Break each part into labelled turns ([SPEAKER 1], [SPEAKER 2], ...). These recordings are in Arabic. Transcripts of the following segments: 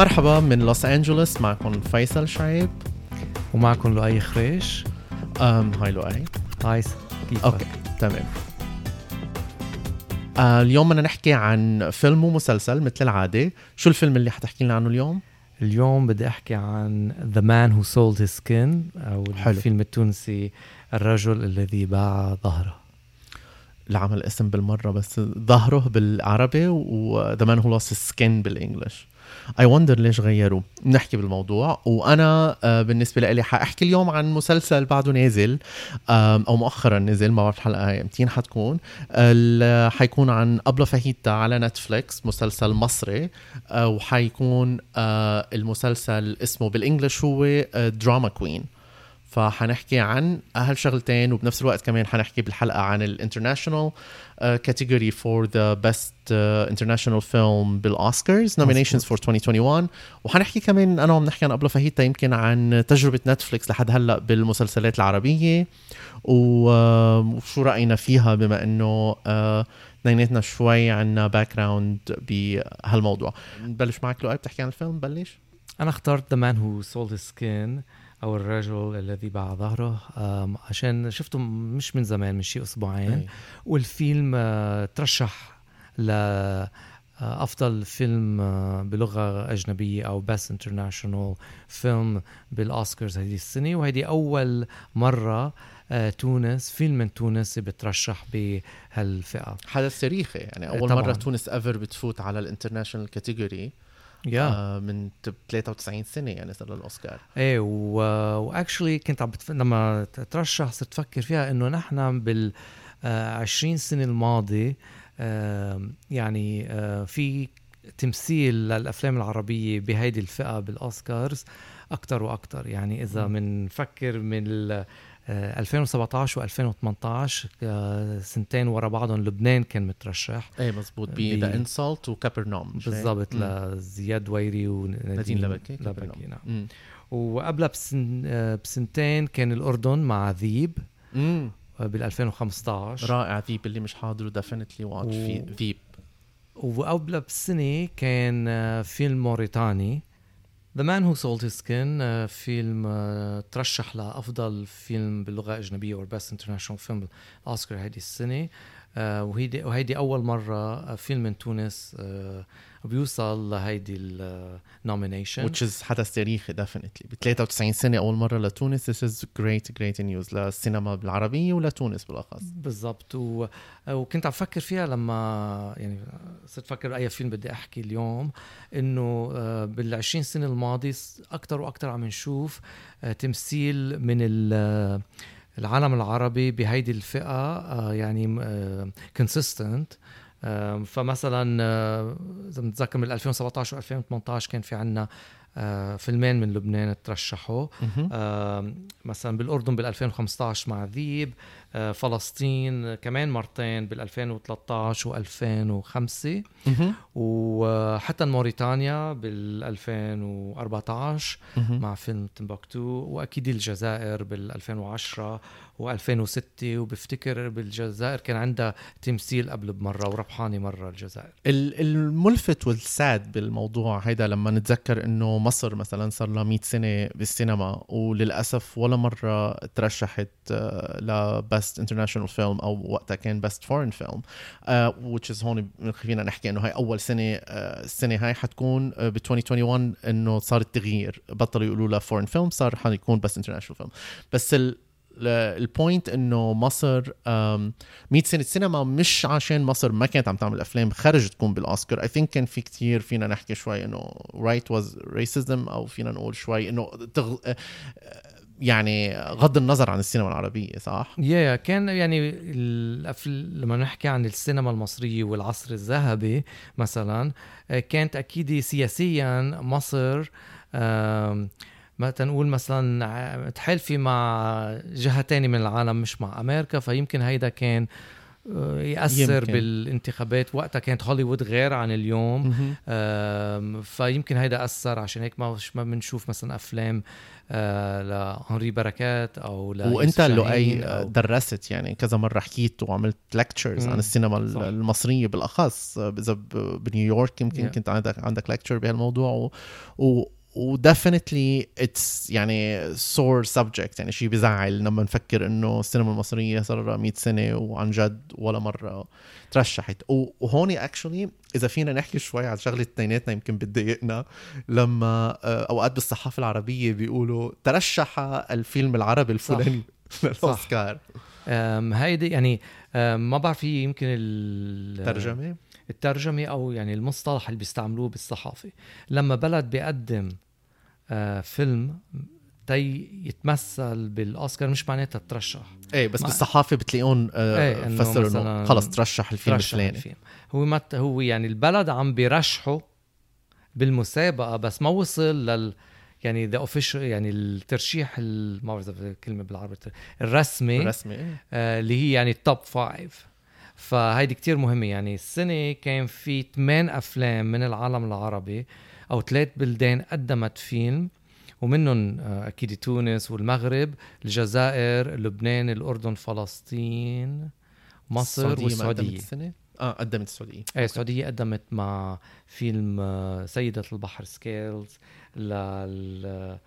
[SPEAKER 1] مرحبا من لوس أنجلوس معكم فيصل شعيب.
[SPEAKER 2] ومعكم لؤي خريش.
[SPEAKER 1] أم hi لؤي.
[SPEAKER 2] hi كيفك؟
[SPEAKER 1] okay تمام. آه اليوم بدنا نحكي عن فيلم ومسلسل مثل العادة. شو الفيلم اللي حتحكي لنا عنه اليوم؟
[SPEAKER 2] اليوم بدي أحكي عن The Man Who Sold His Skin أو
[SPEAKER 1] حلو.
[SPEAKER 2] الفيلم التونسي الرجل الذي باع ظهره.
[SPEAKER 1] العمل اسم بالمرة بس ظهره بالعربي و The Man Who Lost His Skin بال English. I wonder ليش غيروا. نحكي بالموضوع. وأنا آه، بالنسبة لي حأحكي اليوم عن مسلسل بعده نازل أو مؤخرا نزل ما بعرف الحلقة امتين حتكون. حيكون عن أبلة فهيتا على نتفليكس مسلسل مصري آه، وحيكون آه، المسلسل اسمه بال English هو Drama Queen فحنحكي عن هالشغلتين وبنفس الوقت كمان حنحكي بالحلقة عن ال international category for the best international film بال Oscars nominations for 2021 وحنحكي كمان أنا وعم نحكي عن ابله فهيتا يمكن عن تجربة نتفليكس لحد هلأ بالمسلسلات العربية. آه، وشو رأينا فيها بما إنه آه، اثنيناتنا شوي عنا background بهالموضوع. نبلش معك لؤي بتحكي عن الفيلم؟ بلش.
[SPEAKER 2] أنا اخترت Man Who Sold His Skin. أو الرجل الذي باع ظهره عشان شفته مش من زمان من شي أسبوعين.
[SPEAKER 1] أي.
[SPEAKER 2] والفيلم آه، ترشح ل آه، أفضل فيلم آه، بلغة أجنبية أو بس international film بال Oscars هذه السنة. وهذه أول مرة تونس فيلم من تونس بترشح بهالفئة.
[SPEAKER 1] حدث تاريخي يعني. أول
[SPEAKER 2] طبعاً.
[SPEAKER 1] مره تونس ever بتفوت على ال international
[SPEAKER 2] category yeah
[SPEAKER 1] آه من تب- 93 سنة يعني صار الاوسكار
[SPEAKER 2] إيه و actually كنت عم بتف... لما ترشح صرت أفكر فيها إنه نحن بال آه، 20 سنة الماضيه آه، يعني آه، في تمثيل للأفلام العربية بهيدي الفئة بالأوسكارز أكثر وأكثر يعني
[SPEAKER 1] إذا.
[SPEAKER 2] بنفكر من ال- آه، 2017 و2018 سنتين ورا بعضهم لبنان كان مترشح
[SPEAKER 1] إيه مزبوط ب
[SPEAKER 2] ب-
[SPEAKER 1] The Insult وكفرناحوم؟
[SPEAKER 2] بالضبط. لزياد دويري
[SPEAKER 1] نادين
[SPEAKER 2] ونادين
[SPEAKER 1] لبكي
[SPEAKER 2] لبكي. نعم. وقبلها بسن... آه، بسنتين كان الأردن مع ذيب
[SPEAKER 1] مم.
[SPEAKER 2] بال 2015
[SPEAKER 1] رائع ذيب اللي مش حاضره definitely watch
[SPEAKER 2] و-
[SPEAKER 1] في ذيب
[SPEAKER 2] وقبلها بسنة كان آه، فيلم موريتاني The Man Who Sold His Skin آه، فيلم آه، ترشح لأفضل فيلم باللغة الأجنبية أو Best International Film الأوسكار هيدي السنة. آه، وهيدي وهيدي أول مرة آه، فيلم من تونس آه، بيوصل لهيدي النومينيشن
[SPEAKER 1] which is حدث تاريخي definitely ب 93 سنة أول مرة لتونس. This is great great news. للسينما بالعربية ولتونس بالأخص.
[SPEAKER 2] بالضبط. و... وكنت عم فكر فيها لما يعني صرت فكر أي فيلم بدي أحكي اليوم إنه آه، بال 20 سنة الماضية أكثر وأكثر عم نشوف آه، تمثيل من ال- العالم العربي بهيدي الفئة آه، يعني consistent فمثلا آه، إذا بنتذكر من 2017 و 2018 كان في عنا آه، فيلمين من لبنان ترشحوا. آه، مثلا بالأردن بال 2015 مع ذيب. آه، فلسطين آه، كمان مرتين بال 2013 و 2005
[SPEAKER 1] مهم.
[SPEAKER 2] وحتى موريتانيا بال 2014
[SPEAKER 1] مهم.
[SPEAKER 2] مع فيلم تمبكتو وأكيد الجزائر بال 2010 و2006 وبفتكر بالجزائر كان عندها تمثيل قبل بمرة وربحانه مرة الجزائر
[SPEAKER 1] ال- الملفت وال sad بالموضوع هيدا لما نتذكر إنه مصر مثلا صار لها 100 سنة بالسينما وللأسف ولا مرة ترشحت ل best international film أو وقتها كان best foreign film is هون فينا نحكي إنه هاي أول سنة آه، السنة هاي حتكون ب 2021 إنه صار التغيير. بطلوا يقولوا لها foreign film صار حيكون بس international film بس ال ال point إنه مصر أم، 100 سنة سينما مش عشان مصر ما كانت عم تعمل أفلام خرج تكون بالأوسكار. I think كان في كتير فينا نحكي شوي إنه right was racism أو فينا نقول شوي إنه تغ... يعني غض النظر عن السينما العربية صح
[SPEAKER 2] yeah yeah, كان يعني. لما نحكي عن السينما المصرية والعصر الذهبي مثلا آه، كانت أكيد سياسيا مصر ما تنقول مثلا ع- متحالفة مع جهة من العالم مش مع أمريكا فيمكن هيدا كان آه، يأثر
[SPEAKER 1] يمكن.
[SPEAKER 2] بالانتخابات وقتها كانت هوليوود غير عن اليوم فيمكن هيدا أثر عشان هيك ما ما بنشوف مثلا أفلام آه، لهنري بركات أو ل وإنت
[SPEAKER 1] لؤي آه، درست يعني كذا مرة حكيت وعملت
[SPEAKER 2] lectures.
[SPEAKER 1] عن السينما
[SPEAKER 2] صح.
[SPEAKER 1] المصرية بالأخص آه، إذا بنيويورك يمكن
[SPEAKER 2] Yeah.
[SPEAKER 1] كنت عندك عندك lecture بهالموضوع و, و و definitely it's يعني sore subject يعني شيء بزعل لما نفكر إنه السينما المصرية صار لها 100 سنة وعن جد ولا مرة ترشحت. وهون actually إذا فينا نحكي شوي عن شغلة اثنيناتنا يمكن بتضايقنا لما آه، أوقات بالصحافة العربية بيقولوا ترشح الفيلم العربي الفلاني
[SPEAKER 2] للأوسكار. هيدي يعني ما بعرف يمكن ال-
[SPEAKER 1] ترجمه
[SPEAKER 2] الترجمة أو يعني المصطلح اللي بيستعملوه بالصحافة. لما بلد بيقدم آه، فيلم تي يتمثل بالأوسكار مش معناتها ترشح.
[SPEAKER 1] إيه بس
[SPEAKER 2] ما-
[SPEAKER 1] بالصحافة بتلاقيهم آه
[SPEAKER 2] إنه
[SPEAKER 1] فسروا
[SPEAKER 2] إنه
[SPEAKER 1] خلص ترشح الفيلم
[SPEAKER 2] ترشح
[SPEAKER 1] الفلاني.
[SPEAKER 2] الفيلم. هو مت هو يعني البلد عم بيرشحه بالمسابقة بس ما وصل لل يعني the official يعني الترشيح ال- ما بعرف الكلمة بالعربي الرسمي
[SPEAKER 1] رسمي إيه.
[SPEAKER 2] آه، اللي هي يعني ال top five فهيدي كتير مهمة. يعني السنة كان في ثمان أفلام من العالم العربي أو ثلاث بلدان قدمت فيلم ومنهم آه، أكيد تونس والمغرب الجزائر لبنان الأردن فلسطين مصر
[SPEAKER 1] السعودية ما قدمت
[SPEAKER 2] والسعودية
[SPEAKER 1] السنة؟ آه قدمت السعودية.
[SPEAKER 2] إيه السعودية قدمت مع فيلم آه، سيدة البحر Scales للمخرجة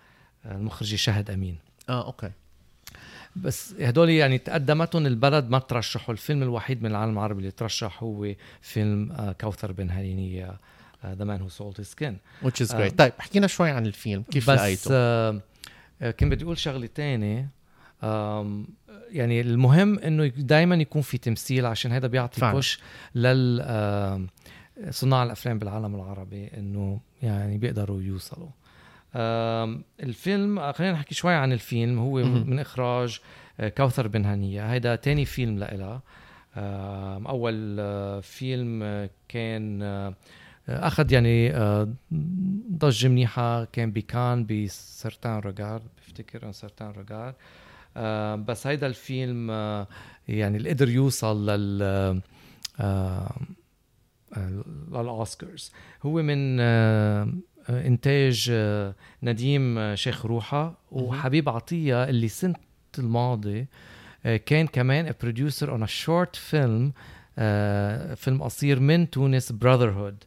[SPEAKER 2] شهد أمين.
[SPEAKER 1] آه okay.
[SPEAKER 2] بس هدول يعني تقدمتهم البلد ما ترشحوا الفيلم الوحيد من العالم العربي اللي ترشح هو فيلم آه، كوثر بن هنية The Man Who Sold His Skin
[SPEAKER 1] which is
[SPEAKER 2] آه.
[SPEAKER 1] great. طيب حكينا شوي عن الفيلم. كيف
[SPEAKER 2] بس
[SPEAKER 1] لقيته؟
[SPEAKER 2] آه آه، كنت بدي أقول شغله آم، يعني المهم إنه دائما يكون في تمثيل عشان هذا بيعطي
[SPEAKER 1] فعلا.
[SPEAKER 2] push لل صناع الأفلام بالعالم العربي إنه يعني بيقدروا يوصلوا. الفيلم خلينا نحكي شوي عن الفيلم هو. من إخراج آه، كوثر بن هنية. هيدا تاني فيلم لإلها. أول آه، فيلم آه، كان أخذ يعني ضجة منيحة. كان بكان بسرتان روجار بفتكر إنه سرتان روجار آه، بس هيدا الفيلم يعني اللي قدر يوصل لل للأوسكارز. هو من إنتاج آه، نديم آه، شيخ روحة وحبيب عطية اللي سنة الماضي آه، كان كمان producer on short film فيلم قصير من تونس Brotherhood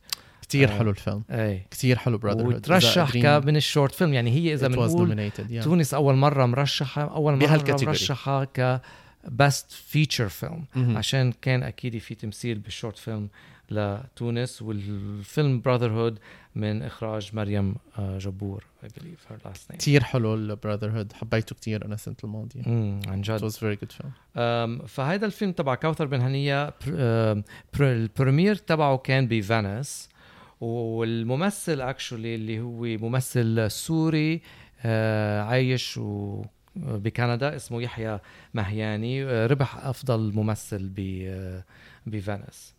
[SPEAKER 1] كثير
[SPEAKER 2] آه.
[SPEAKER 1] حلو الفيلم.
[SPEAKER 2] اي
[SPEAKER 1] كثير حلو Brotherhood
[SPEAKER 2] وترشح ك من ال short film يعني هي إذا بنقول تونس أول مرة مرشحة أول
[SPEAKER 1] مرة.
[SPEAKER 2] مرشحة ك best feature
[SPEAKER 1] film.
[SPEAKER 2] عشان كان أكيد في تمثيل بال short film لتونس والفيلم Brotherhood من إخراج مريم آه، جبور I believe her last name.
[SPEAKER 1] كثير حلو ال Brotherhood حبيته كثير أنا السنة الماضية.
[SPEAKER 2] امم عن جد
[SPEAKER 1] very good film.
[SPEAKER 2] أم، فهيدا الفيلم تبع كوثر بن بر- ال premiere تبعه كان بفينيس والممثل actually اللي هو ممثل سوري آه، عايش و بكندا اسمه يحيى مهياني آه، ربح أفضل ممثل ب آه، بفينيس.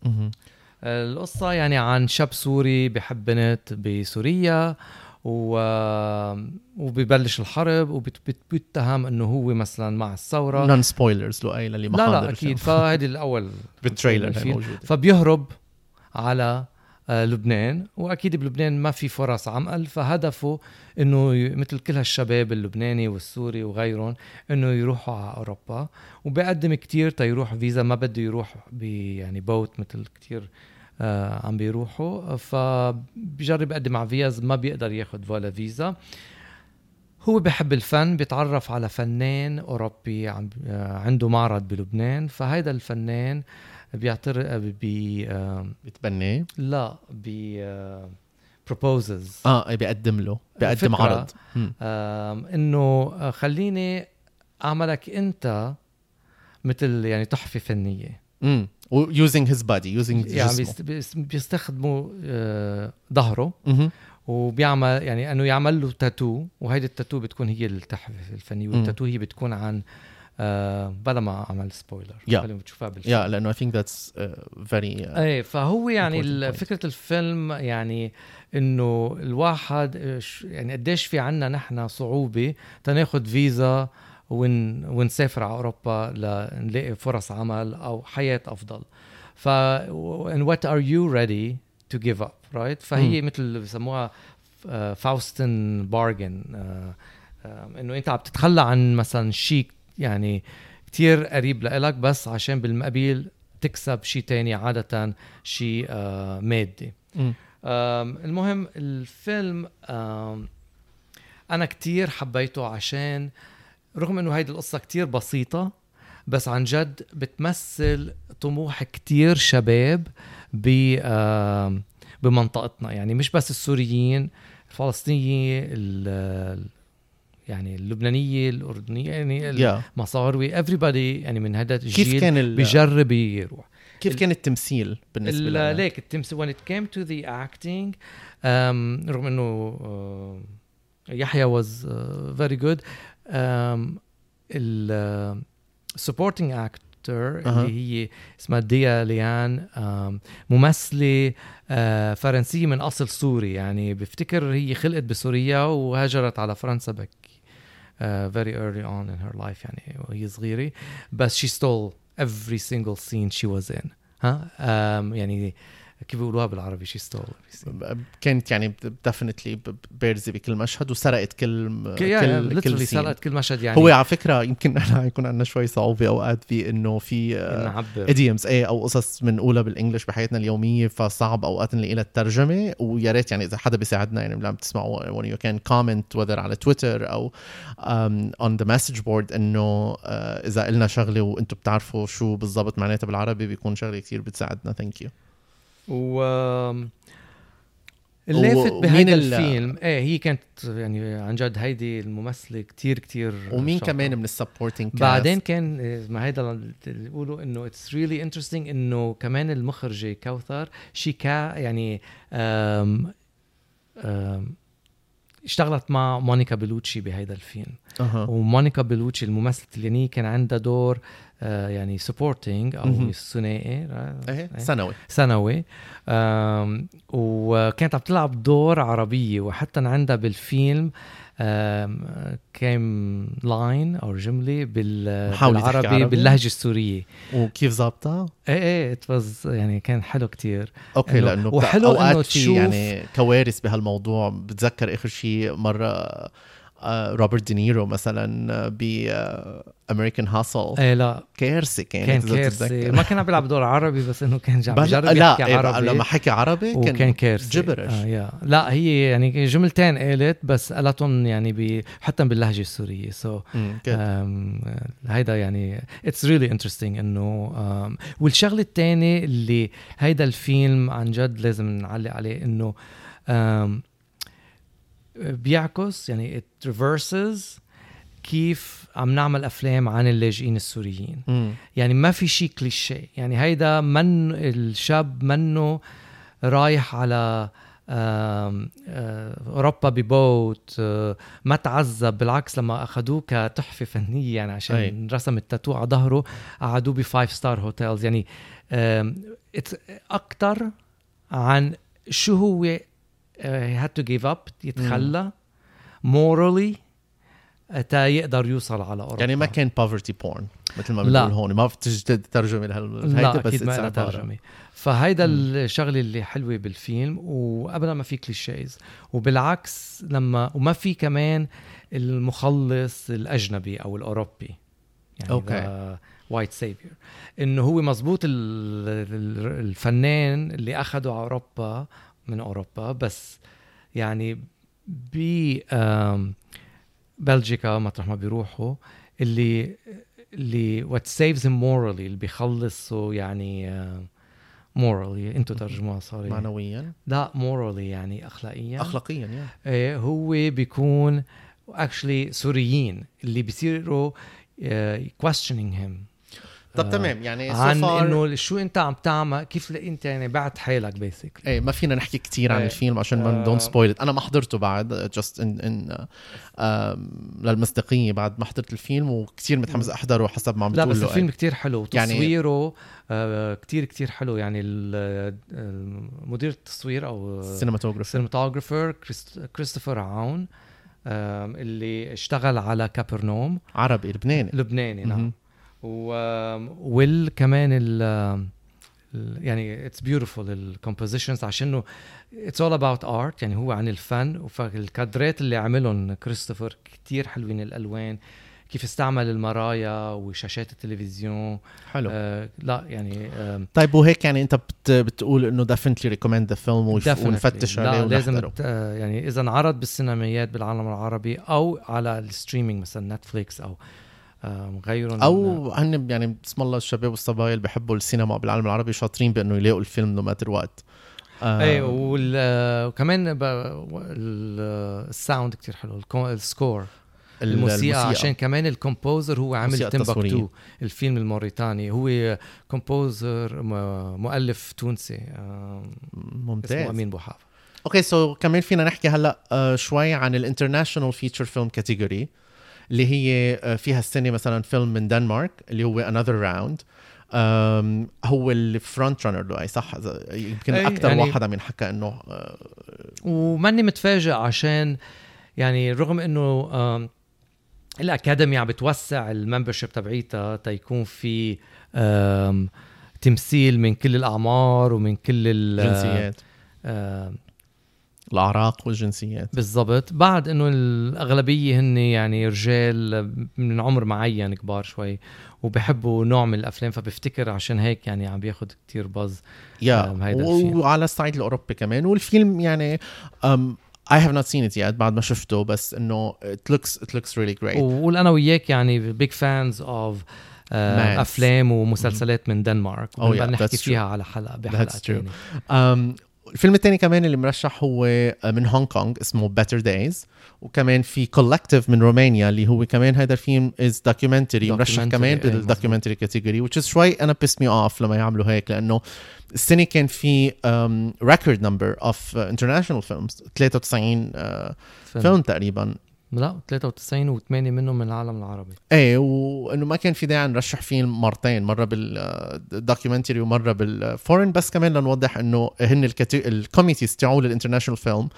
[SPEAKER 2] القصة يعني عن شاب سوري بحب بنت بسوريا و... وبيبلش الحرب وبيتهم إنه هو مثلا مع الثورة
[SPEAKER 1] no spoilers لو أي للي ما
[SPEAKER 2] لا لا. أكيد فهيدي
[SPEAKER 1] الأول بال
[SPEAKER 2] trailer.
[SPEAKER 1] موجودة
[SPEAKER 2] فبيهرب على لبنان وأكيد بلبنان ما في فرص عمل فهدفه إنه مثل كل هالشباب اللبناني والسوري وغيرهم إنه يروحوا على أوروبا وبيقدم كتير تيروح فيزا ما بده يروح يعني but مثل كتير آه عم بيروحوا فبيجرب يقدم على فيز ما بيقدر ياخد ولا فيزا. هو بحب الفن بيتعرف على فنان أوروبي عم آه، عنده معرض بلبنان فهيدا الفنان بيعتر بي آه،
[SPEAKER 1] بتبناه
[SPEAKER 2] لا بي آه، proposes.
[SPEAKER 1] آه إيه، بيقدم له بيقدم. عرض.
[SPEAKER 2] إنه آه، خليني أعملك أنت مثل يعني تحفة فنية.
[SPEAKER 1] امم his body using
[SPEAKER 2] يعني
[SPEAKER 1] جسمه.
[SPEAKER 2] بيست- بيست- بيستخدموا آه، ظهره. وبيعمل يعني أنه يعمل له تاتو وهيدي التاتو بتكون هي التحفه الفنيه. والتاتو هي بتكون عن آه بلا ما أعمل spoiler
[SPEAKER 1] Yeah.
[SPEAKER 2] خلينا بتشوفها بالفيلم
[SPEAKER 1] يا لأنه I think that's uh, very uh,
[SPEAKER 2] إيه فهو يعني. فكرة الفيلم يعني إنه الواحد يعني قديش في عنا نحن صعوبة تناخد فيزا ون ونسافر على أوروبا لنلاقي فرص عمل أو حياة أفضل ف and what are you ready to give up right? فهي مثل بسموها فاوستن بارجن. إنه أنت عم تتخلى عن مثلا شيء يعني كتير قريب لإلك بس عشان بالمقابل تكسب شيء تاني عادة شيء آه مادي. المهم الفيلم أنا كتير حبيته عشان رغم إنه هيدي القصة كتير بسيطة بس عن جد بتمثل طموح كتير شباب ب آم، بمنطقتنا. يعني مش بس السوريين الفلسطينية ال- يعني اللبنانية الأردنية يعني المصاروي everybody يعني من هذا
[SPEAKER 1] كيف
[SPEAKER 2] الجيل
[SPEAKER 1] كان ال...
[SPEAKER 2] بيجرب يروح.
[SPEAKER 1] كيف كان التمثيل بالنسبة
[SPEAKER 2] ال-
[SPEAKER 1] لك؟
[SPEAKER 2] ليك التمثيل. When it came to the acting um, رغم إنه uh, يحيى was uh, very good um, ال uh, supporting actor
[SPEAKER 1] أها.
[SPEAKER 2] اللي هي اسمها ديا ليان ممثلة uh, فرنسية من أصل سوري. يعني بفتكر هي خلقت بسوريا وهاجرت على فرنسا بك very early on in her life يعني وهي صغيرة. بس she stole every single scene she was in. ها um, يعني كيف بيقولوها بالعربي every scene
[SPEAKER 1] كانت يعني definitely بارزه بكل مشهد وسرقت كل
[SPEAKER 2] يعني
[SPEAKER 1] كل كل.
[SPEAKER 2] سرقت كل مشهد يعني.
[SPEAKER 1] هو على فكرة يمكن إحنا يكون عندنا شوي صعوبة أوقات بانه في
[SPEAKER 2] نعبر.
[SPEAKER 1] idioms إيه أو قصص بنقولها بال English بحياتنا اليومية فصعب أوقات نلاقي لها الترجمة. ويا ريت يعني إذا حدا بيساعدنا يعني لما بتسمعوا when you can comment whether على تويتر أو on the message board إنه uh, إذا قلنا شغلة وأنتم بتعرفوا شو بالضبط معناتها بالعربي بيكون شغلة كثير بتساعدنا. thank you
[SPEAKER 2] و اللافت بهذا
[SPEAKER 1] ال-
[SPEAKER 2] الفيلم إيه هي كانت يعني عن جد هيدي الممثلة كتير كتير
[SPEAKER 1] ومين
[SPEAKER 2] شاطرة.
[SPEAKER 1] كمان من ال supporting
[SPEAKER 2] بعدين كان إيه، ما هيدا اللي بيقولوا إنه it's really interesting إنه كمان المخرجة كوثر شي كا يعني أم أم اشتغلت مع مونيكا بيلوتشي بهيدا الفيلم.
[SPEAKER 1] أها.
[SPEAKER 2] ومونيكا بيلوتشي الممثلة الإيطالية كان عندها دور يعني supporting أو.
[SPEAKER 1] ثانوي
[SPEAKER 2] إيه
[SPEAKER 1] إيه.
[SPEAKER 2] ثانوي آم، وكانت عم تلعب دور عربية وحتى عندها بالفيلم كم line
[SPEAKER 1] أو جملة
[SPEAKER 2] بالعربي
[SPEAKER 1] عربي؟
[SPEAKER 2] باللهجة السورية
[SPEAKER 1] وكيف
[SPEAKER 2] ظابطة؟ إيه إيه was يعني كان حلو كتير okay
[SPEAKER 1] لأنه
[SPEAKER 2] وحلو أوقات
[SPEAKER 1] في يعني كوارث بهالموضوع بتذكر آخر شيء مرة آه، روبرت دينيرو مثلا ب American Hustle
[SPEAKER 2] إيه لا.
[SPEAKER 1] كارثه كانت
[SPEAKER 2] كان كارثه. ما كان عم بيلعب دور عربي بس إنه كان عم
[SPEAKER 1] لا
[SPEAKER 2] يحكي
[SPEAKER 1] إيه
[SPEAKER 2] عربي.
[SPEAKER 1] لما حكى عربي
[SPEAKER 2] وكان
[SPEAKER 1] كان
[SPEAKER 2] كارثه
[SPEAKER 1] gibberish.
[SPEAKER 2] آه yeah. لا هي يعني جملتين قالت بس قالتهم يعني ب حتى باللهجة السورية. so
[SPEAKER 1] so,
[SPEAKER 2] um, هيدا يعني it's really interesting إنه والشغلة الثانية اللي هيدا الفيلم عن جد لازم نعلق عليه إنه بيعكس يعني it reverses كيف عم نعمل أفلام عن اللاجئين السوريين
[SPEAKER 1] مم.
[SPEAKER 2] يعني ما في شيء كليشيه يعني هيدا من الشاب منه رايح على آه، أوروبا ببوت آه، ما تعذب بالعكس لما أخذوه كتحفة فنية يعني عشان.
[SPEAKER 1] أي.
[SPEAKER 2] رسم التاتو على ظهره قعدوه ب five star hotels يعني أكثر عن شو هو هاد to give up يتخلى. morally تا يقدر يوصل على أوروبا.
[SPEAKER 1] يعني ما كان poverty porn مثل ما. بنقول هون. ما بتجدد ترجمة لهال بس
[SPEAKER 2] أكيد ما. ترجمة. فهيدا الشغلة اللي حلوة بالفيلم وأبدا ما في clichés وبالعكس لما وما في كمان المخلص الأجنبي أو الأوروبي. يعني
[SPEAKER 1] okay.
[SPEAKER 2] white savior إنه هو مزبوط ال- ال- الفنان اللي أخده على أوروبا من أوروبا بس يعني ب بلجيكا مطرح ما بيروحوا اللي اللي what saves him morally اللي بيخلصه يعني morally أنتوا ترجموها صار
[SPEAKER 1] معنويا؟
[SPEAKER 2] لا morally يعني اخلاقيا.
[SPEAKER 1] اخلاقيا yeah
[SPEAKER 2] إيه هو بيكون actually سوريين اللي بيصيروا آه، questioning him.
[SPEAKER 1] طب
[SPEAKER 2] آه،
[SPEAKER 1] تمام يعني
[SPEAKER 2] عن إنه شو أنت عم تعمل كيف انت يعني بعت حالك basically
[SPEAKER 1] إيه ما فينا نحكي كتير عن
[SPEAKER 2] إيه.
[SPEAKER 1] الفيلم عشان ما
[SPEAKER 2] آه.
[SPEAKER 1] don't spoil أنا ما حضرته بعد just إن إن للمصداقية بعد ما حضرت الفيلم وكتير متحمس أحضره حسب ما عم
[SPEAKER 2] لا
[SPEAKER 1] بتقول
[SPEAKER 2] بس
[SPEAKER 1] له
[SPEAKER 2] الفيلم كتير حلو
[SPEAKER 1] يعني-
[SPEAKER 2] تصويره آه كتير كتير حلو. يعني مدير التصوير أو
[SPEAKER 1] ال
[SPEAKER 2] cinematographer ال cinematographer كريستوفر عون اللي اشتغل على كفرناحوم.
[SPEAKER 1] عربي لبناني.
[SPEAKER 2] لبناني نعم. و well كمان ال يعني it's beautiful ال compositions عشانه it's all about art يعني هو عن الفن فالكادرات اللي عملهم كريستوفر كتير حلوين الألوان كيف استعمل المرايا وشاشات التلفزيون
[SPEAKER 1] حلو
[SPEAKER 2] آه لا يعني آم،
[SPEAKER 1] طيب وهيك يعني انت بت بتقول انه definitely recommend the film ويف-
[SPEAKER 2] definitely.
[SPEAKER 1] ونفتش
[SPEAKER 2] لا
[SPEAKER 1] عليه
[SPEAKER 2] لازم
[SPEAKER 1] ونحضره
[SPEAKER 2] ت- آه، يعني إذا انعرض بالسينمائيات بالعالم العربي أو على ال streaming مثلا نتفليكس أو آم، غيرهم
[SPEAKER 1] أو هن يعني بسم الله الشباب والصبايا اللي بيحبوا السينما بالعالم العربي شاطرين بأنه يلاقوا الفيلم no matter what
[SPEAKER 2] إيه وال- آه، وكمان ال sound كتير حلو ال score الموسيقى عشان كمان ال composer هو عامل
[SPEAKER 1] الموسيقى.
[SPEAKER 2] تمبكتو الفيلم الموريتاني هو composer مؤلف تونسي آم، اسمه
[SPEAKER 1] ممتاز
[SPEAKER 2] أمين بوحاف.
[SPEAKER 1] okay so كمان فينا نحكي هلأ آه، شوي عن ال international feature film category اللي هي آه، فيها السنة مثلا فيلم من دنمارك اللي هو Another Round هو ال front runner الأقوى صح؟ يمكن أكثر
[SPEAKER 2] يعني-
[SPEAKER 1] واحد عم ينحكى إنه آه،
[SPEAKER 2] وماني متفاجئ عشان يعني رغم إنه ال Academy عم بتوسع ال membership تبعيتها تيكون في تمثيل من كل الأعمار ومن كل ال-
[SPEAKER 1] جنسيات.
[SPEAKER 2] آم،
[SPEAKER 1] الأعراق والجنسيات
[SPEAKER 2] بالضبط بعد إنه الأغلبية هن يعني رجال من عمر معين كبار شوي وبحبوا نوع من الأفلام فبفتكر عشان هيك يعني عم بياخد كتير buzz هيدا الفيلم.
[SPEAKER 1] وعلى الصعيد الأوروبي كمان والفيلم يعني um, I have not seen it yet بعد ما شفته بس إنه it looks it looks really great
[SPEAKER 2] وقول أنا وياك يعني big fans of
[SPEAKER 1] Mads.
[SPEAKER 2] أفلام ومسلسلات من دنمارك
[SPEAKER 1] Oh, yeah,
[SPEAKER 2] نحكي. فيها على حلقة بحلقة
[SPEAKER 1] That's true. um, الفيلم الثاني كمان اللي مرشح هو من هونغ كونغ اسمه Better Days. وكمان في Collective من رومانيا اللي هو كمان هذا الفيلم is documentary مرشح
[SPEAKER 2] Documentary،
[SPEAKER 1] كمان
[SPEAKER 2] إيه،
[SPEAKER 1] بال documentary category which is شوي أنا piss me off لما يعملوا هيك لأنه السنة كان في record number of uh, international films 93 uh,
[SPEAKER 2] فيلم.
[SPEAKER 1] فيلم تقريبا.
[SPEAKER 2] لا 93 و8 منهم من العالم العربي.
[SPEAKER 1] إيه وإنه ما كان في داعي نرشح فيلم مرتين مرة بال documentary ومرة بال foreign بس كمان لنوضح إنه هن ال committees تاعوا لل international فيلم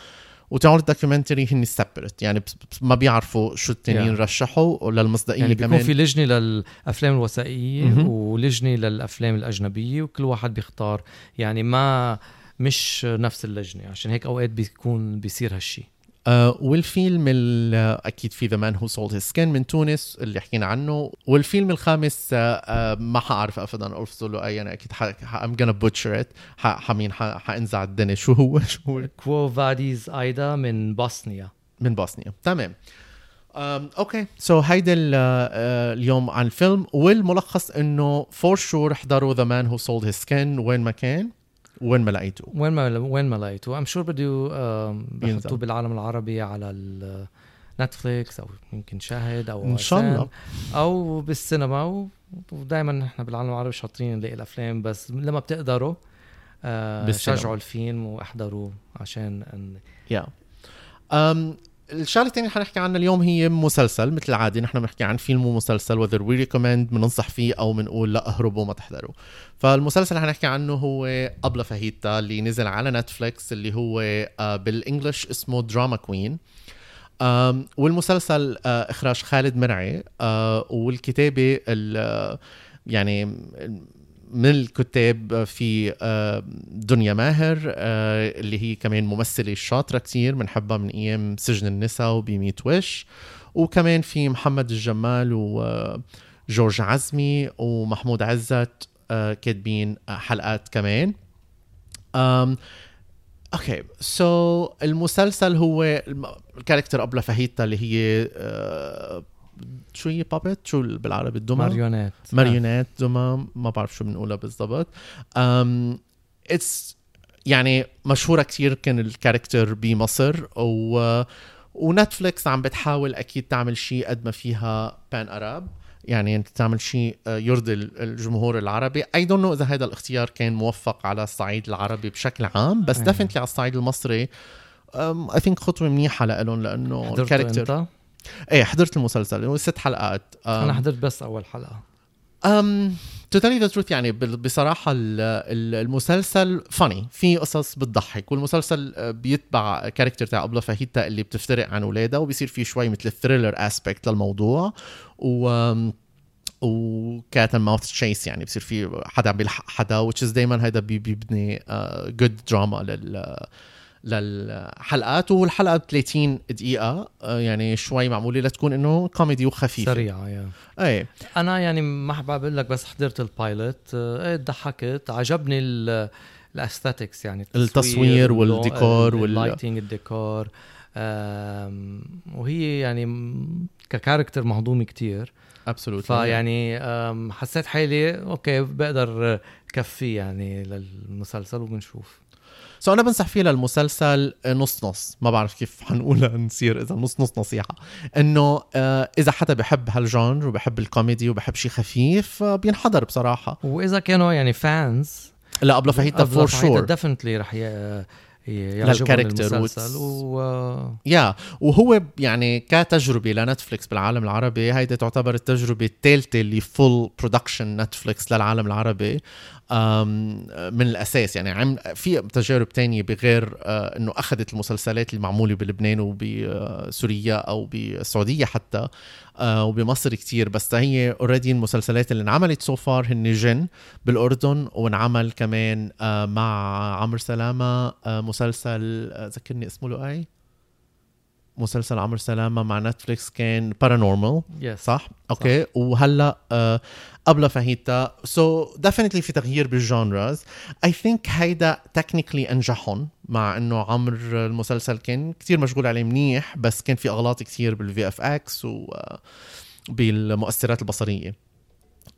[SPEAKER 1] وتاعوا ال documentary هن separate يعني ما بيعرفوا شو التانيين
[SPEAKER 2] Yeah.
[SPEAKER 1] رشحوا وللمصداقية
[SPEAKER 2] يعني بيكون
[SPEAKER 1] كمان.
[SPEAKER 2] في لجنة للأفلام الوثائقيه
[SPEAKER 1] مهم.
[SPEAKER 2] ولجنة للأفلام الأجنبية وكل واحد بيختار. يعني ما مش نفس اللجنة عشان هيك أوقات بيكون بيصير هالشي.
[SPEAKER 1] آه والفيلم ال- أكيد في The Man Who Sold His Skin من تونس اللي حكينا عنه. والفيلم الخامس آه آه ما حأعرف ابدا الفظه له أي أنا أكيد gonna butcher it. ح- حمين حإنزع الدنيا. شو هو؟ شو هو؟
[SPEAKER 2] Quo Vadis, Aida من بوسنيا
[SPEAKER 1] من بوسنيا تمام. okay. so هيدا ال- آه، اليوم عن الفيلم. والملخص إنه for sure احضروا The Man Who Sold His Skin وين ما كان. وين ما لقيتوه
[SPEAKER 2] وين ما وين ما لقيته. I'm sure بده. بحطوه بالعالم العربي على نتفليكس أو يمكن شاهد أو
[SPEAKER 1] إن شاء الله.
[SPEAKER 2] أو بالسينما. ودائما نحن بالعالم العربي شاطرين نلاقي الأفلام. بس لما بتقدروا آه. شجعوا الفيلم واحضروا عشان ان
[SPEAKER 1] يا أم الشغلة الثانية اللي حنحكي عنها اليوم هي مسلسل مثل العادة نحن بنحكي عن فيلم ومسلسل whether we recommend بننصح فيه أو بنقول لا اهربوا ما تحضروا. فالمسلسل اللي حنحكي عنه هو أبلة فاهيتا اللي نزل على نتفليكس اللي هو آه، بال English اسمه Drama Queen والمسلسل آه، إخراج خالد مرعي آه، والكتابة ال- يعني من الكتاب في آه، دنيا ماهر آه، اللي هي كمان ممثلة شاطرة كتير بنحبها من أيام سجن النساء وبميت وش. وكمان في محمد الجمال وجورج عزمي ومحمود عزت آه، كاتبين آه، حلقات كمان. okay so so, المسلسل هو ال character أبلة فاهيتا اللي هي آه، شو هي puppet شو بالعربي الدمى؟
[SPEAKER 2] ماريونات
[SPEAKER 1] ماريونات دمى. ما بعرف شو بنقولها بالضبط. um, it's يعني مشهورة كتير كان ال character بمصر و ونتفليكس عم بتحاول أكيد تعمل شيء قد ما فيها pan-Arab. يعني أنت تعمل شيء آه، يرضي ال- الجمهور العربي. I don't know إذا هذا الاختيار كان موفق على الصعيد العربي بشكل عام بس. definitely على الصعيد المصري. I think خطوة منيحة لهم
[SPEAKER 2] لأنه
[SPEAKER 1] ال
[SPEAKER 2] character؟
[SPEAKER 1] إيه حضرت المسلسل. هو ست حلقات
[SPEAKER 2] أنا
[SPEAKER 1] أم،
[SPEAKER 2] حضرت بس
[SPEAKER 1] أول حلقة. tell you the truth يعني بصراحة ال- ال- المسلسل funny في قصص بتضحك. والمسلسل آه، بيتبع character تاع أبلة فاهيتا اللي بتفترق عن ولادها وبيصير في شوي مثل ال thriller aspect للموضوع. و وcat mouse chase يعني بصير في حدا عم بيلحق حدا is دائما هيدا بي- بيبني جود دراما لل للحلقات والحلقة ب 30 دقيقة آه، يعني شوي معمولة لتكون إنه كوميدي وخفيفه
[SPEAKER 2] سريعة يا
[SPEAKER 1] إيه.
[SPEAKER 2] أنا يعني ما حابب أقول لك بس حضرت ال pilot آه، إيه ضحكت عجبني ال aesthetics يعني
[SPEAKER 1] التصوير والديكور وال-
[SPEAKER 2] وال lighting الديكور وهي يعني ك character مهضومه كتير.
[SPEAKER 1] absolutely
[SPEAKER 2] فيعني حسيت حالي okay بقدر كفي يعني للمسلسل وبنشوف.
[SPEAKER 1] so أنا بنصح فيه للمسلسل نص نص. ما بعرف كيف حنقولها نصير إذا نص نص نصيحة. إنه آه، إذا حدا بحب هال genre وبحب الكوميدي وبحب شيء خفيف آه، بينحضر بصراحة.
[SPEAKER 2] وإذا كانوا يعني
[SPEAKER 1] fans لأبلة فاهيتا for sure
[SPEAKER 2] definitely رح لل
[SPEAKER 1] character
[SPEAKER 2] المسلسل و
[SPEAKER 1] يا وهو يعني كتجربة لنتفليكس بالعالم العربي هيدي تعتبر التجربة الثالثة اللي full production نتفليكس للعالم العربي. من الأساس يعني عم في تجارب تانية بغير آه، إنه أخذت المسلسلات المعمولة بلبنان وبسوريا أو بالسعوديه حتى آه، وبمصر كتير. بس هي already المسلسلات اللي انعملت so far هن جن بالأردن وانعمل كمان آه، مع عمرو سلامة مسلسل آه، ذكرني اسمه له اي مسلسل عمرو سلامة مع نتفليكس كان بارانورمال
[SPEAKER 2] yes
[SPEAKER 1] صح؟ okay. وهلأ آه أبلة فاهيتا so definitely في تغيير بال genres I think هيدا technically أنجحهم مع إنه عمر المسلسل كان كتير مشغول عليه منيح بس كان في أغلاط كتير بال VFX وبالمؤثرات البصرية.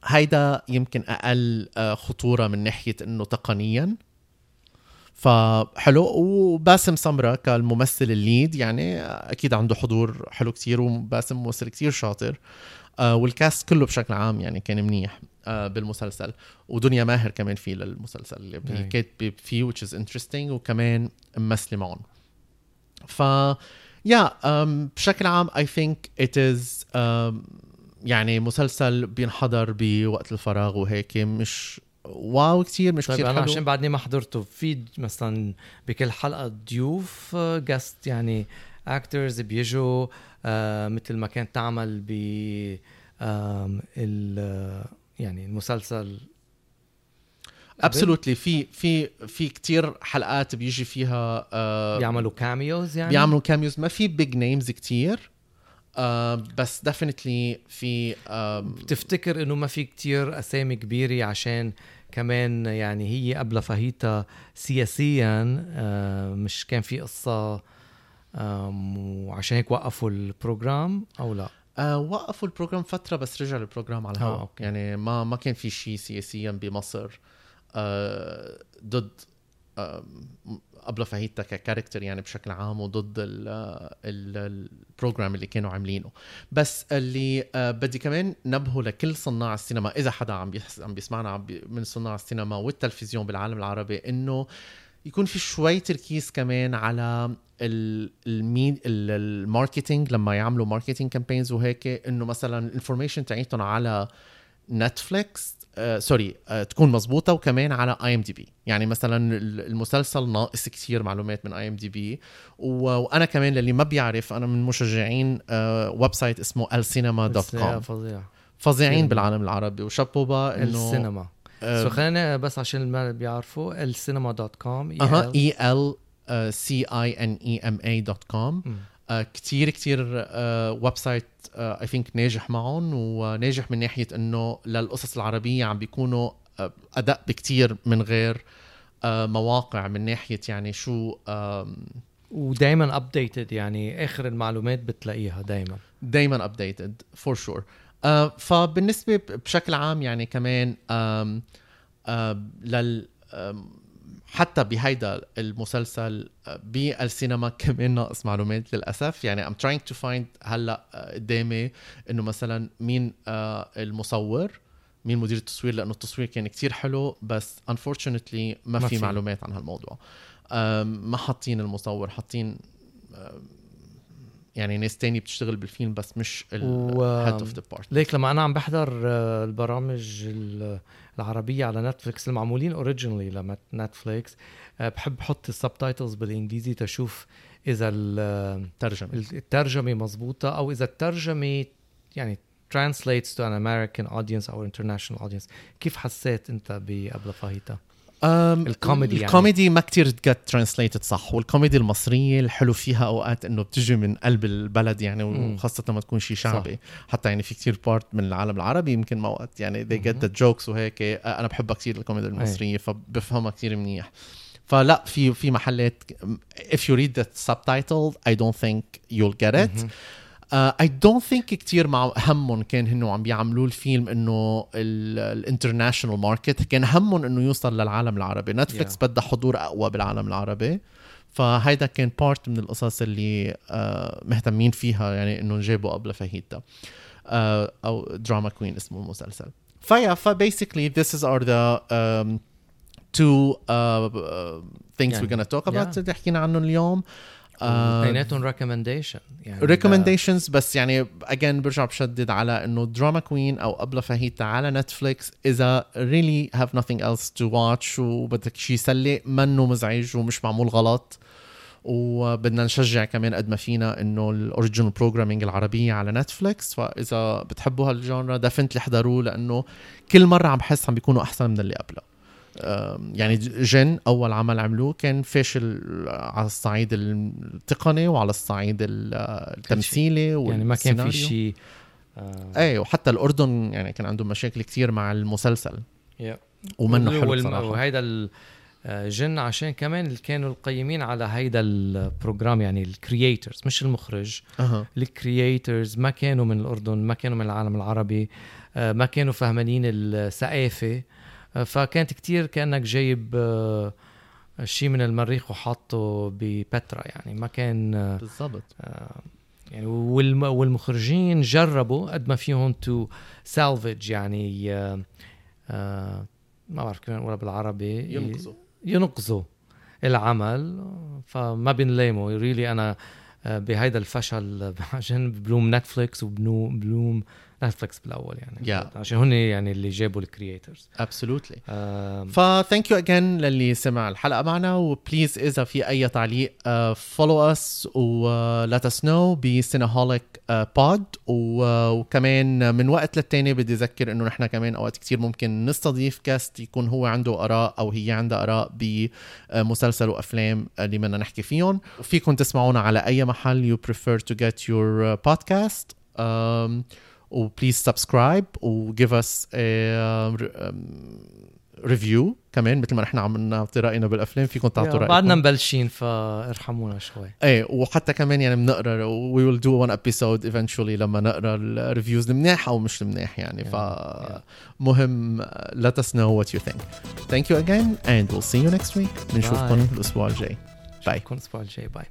[SPEAKER 1] هيدا يمكن أقل آه، خطورة من ناحية إنه تقنيا. فحلو. وباسم سمرة كالممثل ال lead يعني أكيد عنده حضور حلو كتير وباسم ممثل كتير شاطر. آه والكاست كله بشكل عام يعني كان منيح آه بالمسلسل. ودنيا ماهر كمان فيه للمسلسل اللي. كاتبه فيه which is interesting وكمان ممثله معهم ف يا um, بشكل عام I think it is um, يعني مسلسل بينحضر بوقت الفراغ وهيك مش واو كتير مش
[SPEAKER 2] طيب
[SPEAKER 1] كتير
[SPEAKER 2] أنا
[SPEAKER 1] حلو.
[SPEAKER 2] عشان بعدني ما حضرته في مثلا بكل حلقة ضيوف جاست يعني actors بيجوا آه مثل ما كانت تعمل ب يعني المسلسل.
[SPEAKER 1] absolutely في في في كتير حلقات بيجي فيها آه
[SPEAKER 2] بيعملوا cameos يعني؟
[SPEAKER 1] بيعملوا cameos ما في big names كتير. آه بس definitely في آه
[SPEAKER 2] بتفتكر إنه ما في كتير أسامي كبيرة عشان كمان يعني هي أبلة فاهيتا سياسيا آه، مش كان في قصة وعشان هيك وقفوا ال program أو لا
[SPEAKER 1] آه وقفوا ال program فترة بس رجع ال program على
[SPEAKER 2] آه،
[SPEAKER 1] الهواء
[SPEAKER 2] okay.
[SPEAKER 1] يعني ما ما كان في شيء سياسيا بمصر آه ضد آه أبلة فاهيتا ك character يعني بشكل عام وضد ال ال ال program اللي كانوا عاملينه. بس اللي آه بدي كمان نبهه لكل صناع السينما إذا حدا عم عم بيسمعنا من صناع السينما والتلفزيون بالعالم العربي إنه يكون في شوي تركيز كمان على ال- ال main ال- ال marketing لما يعملوا marketing campaigns وهيك إنه مثلا ال information تاعيتهم على نتفليكس آه sorry آه تكون مزبوطة وكمان على IMDb يعني مثلا ال- المسلسل ناقص كثير معلومات من IMDb وأنا كمان للي ما بيعرف أنا من مشجعين آه website اسمه السينما
[SPEAKER 2] dot
[SPEAKER 1] com
[SPEAKER 2] فظيع.
[SPEAKER 1] فظيعين. بالعالم العربي. وشابوبا إنه
[SPEAKER 2] السينما. so خلينا بس عشان ما بيعرفوا السينما dot com
[SPEAKER 1] أها اي ال سي اي ان اي ام اي دوت كوم. كتير كتير website I think ناجح معهم وناجح من ناحية إنه للقصص العربية عم بيكونوا آه، أدق بكتير من غير آه، مواقع من ناحية يعني شو
[SPEAKER 2] ودائما updated يعني آخر المعلومات بتلاقيها دائما
[SPEAKER 1] دايما updated for sure فبالنسبة بشكل عام يعني كمان لل حتى بهيدا المسلسل بالسينما كمان ناقص معلومات للأسف يعني I'm trying to find هلأ قدامي إنه مثلا مين آه، المصور مين مدير التصوير لأنه التصوير كان كتير حلو بس unfortunately ما,
[SPEAKER 2] ما
[SPEAKER 1] في
[SPEAKER 2] في.
[SPEAKER 1] معلومات عن هالموضوع ما حاطين المصور حاطين يعني ناس تانية بتشتغل بالفيلم بس مش
[SPEAKER 2] ال
[SPEAKER 1] head of department
[SPEAKER 2] ليك لما أنا عم بحضر آه، البرامج ال- العربية على نتفليكس المعمولين originally لنتفليكس آه، بحب أحط ال subtitles بالإنجليزي تشوف إذا ال-
[SPEAKER 1] ترجمة.
[SPEAKER 2] الترجمة مزبوطه أو إذا الترجمة يعني translates to an American audience أو international audience. كيف حسيت أنت بأبلة فاهيتا؟
[SPEAKER 1] أم،
[SPEAKER 2] الكوميدي يعني.
[SPEAKER 1] الكوميدي ما كتير جت translated صح. والكوميدي المصرية الحلو فيها أوقات إنه بتجي من قلب البلد يعني
[SPEAKER 2] مم.
[SPEAKER 1] وخاصة لما تكون شيء شعبي. حتى يعني في كتير part من العالم العربي يمكن ما وقت يعني they get the jokes وهيك. أنا بحبها كتير الكوميدي المصرية فبفهمها كتير منيح. فلا في في محلات if you read the subtitle I don't think you'll get it. I don't think كثير مع همهم كان هنو عم بيعملوا الفيلم إنه ال international market كان همهم إنه يوصل للعالم العربي. نتفليكس
[SPEAKER 2] Yeah.
[SPEAKER 1] بدها حضور أقوى بالعالم العربي. فهيدا كان part من القصص اللي آه، مهتمين فيها يعني انه جابوا أبلة فاهيتا آه، أو Drama Queen اسمه المسلسل فيا ف basically this is are the um, two uh, uh, things
[SPEAKER 2] يعني-
[SPEAKER 1] we're gonna talk about
[SPEAKER 2] Yeah.
[SPEAKER 1] اللي حكينا عنهم اليوم. آه،
[SPEAKER 2] اثنيناتهم recommendation يعني
[SPEAKER 1] recommendations بس يعني again برجع بشدد على إنه Drama Queen أو أبلة فاهيتا على نتفليكس إذا really have nothing else to watch وبدك شيء يسلي منه مزعج ومش معمول غلط. وبدنا نشجع كمان قد ما فينا إنه ال original programming العربية على نتفليكس فاذا بتحبوا هال genre definitely احضروه لأنه كل مرة عم بحس عم بيكونوا أحسن من اللي قبله. يعني جن أول عمل عملوه كان فاشل على الصعيد التقني وعلى الصعيد ال- التمثيلي
[SPEAKER 2] يعني ما كان في. شيء آه،
[SPEAKER 1] إيه وحتى الأردن يعني كان عندهم مشاكل كتير مع المسلسل.
[SPEAKER 2] Yeah.
[SPEAKER 1] ومنه حلو بصراحة.
[SPEAKER 2] وهيدا آه، جن عشان كمان اللي كانوا القيمين على هيدا ال program يعني ال creators مش المخرج.
[SPEAKER 1] أها.
[SPEAKER 2] ال creators ما كانوا من الأردن ما كانوا من العالم العربي آه، ما كانوا فهمانين الثقافة. فكانت كتير كأنك جايب آه، شيء من المريخ وحاطه ببترا يعني. ما كان آه،
[SPEAKER 1] بالضبط.
[SPEAKER 2] آه، يعني والم- والمخرجين جربوا قد ما فيهم to salvage يعني ما بعرف كيف نقولها بالعربي.
[SPEAKER 1] ينقذوا.
[SPEAKER 2] ينقذوا العمل. فما بنلاموا really أنا بهيدا الفشل عشان بلوم نتفليكس وبلوم بلوم نتفليكس بالأول يعني.
[SPEAKER 1] Yeah.
[SPEAKER 2] عشان هن يعني اللي جابوا ال
[SPEAKER 1] creators absolutely ف thank you again للي سمع الحلقة معنا و please إذا في أي تعليق follow us و let us know بسينهوليك بود وكمان من وقت للتاني بدي أذكر إنه نحن كمان أوقات كتير ممكن نستضيف guest يكون هو عنده آراء أو هي عندها آراء بمسلسل وافلام اللي بدنا نحكي فيهم. وفيكم تسمعونا على أي محل you prefer to get your uh, podcast. um, و please subscribe و give us review كمان مثل ما نحن عم نعطي رأينا بالأفلام فيكم تعطوا رأيكم.
[SPEAKER 2] بعدنا مبلشين فارحمونا شوي.
[SPEAKER 1] إيه وحتى كمان يعني بنقرأ we will do one episode eventually لما نقرأ ال reviews المناح أو مش المناح يعني
[SPEAKER 2] Yeah,
[SPEAKER 1] فمهم let us know what you think. Thank you again and we'll see you next week. بنشوفكم الأسبوع الجاي. bye
[SPEAKER 2] نكون الأسبوع الجاي. bye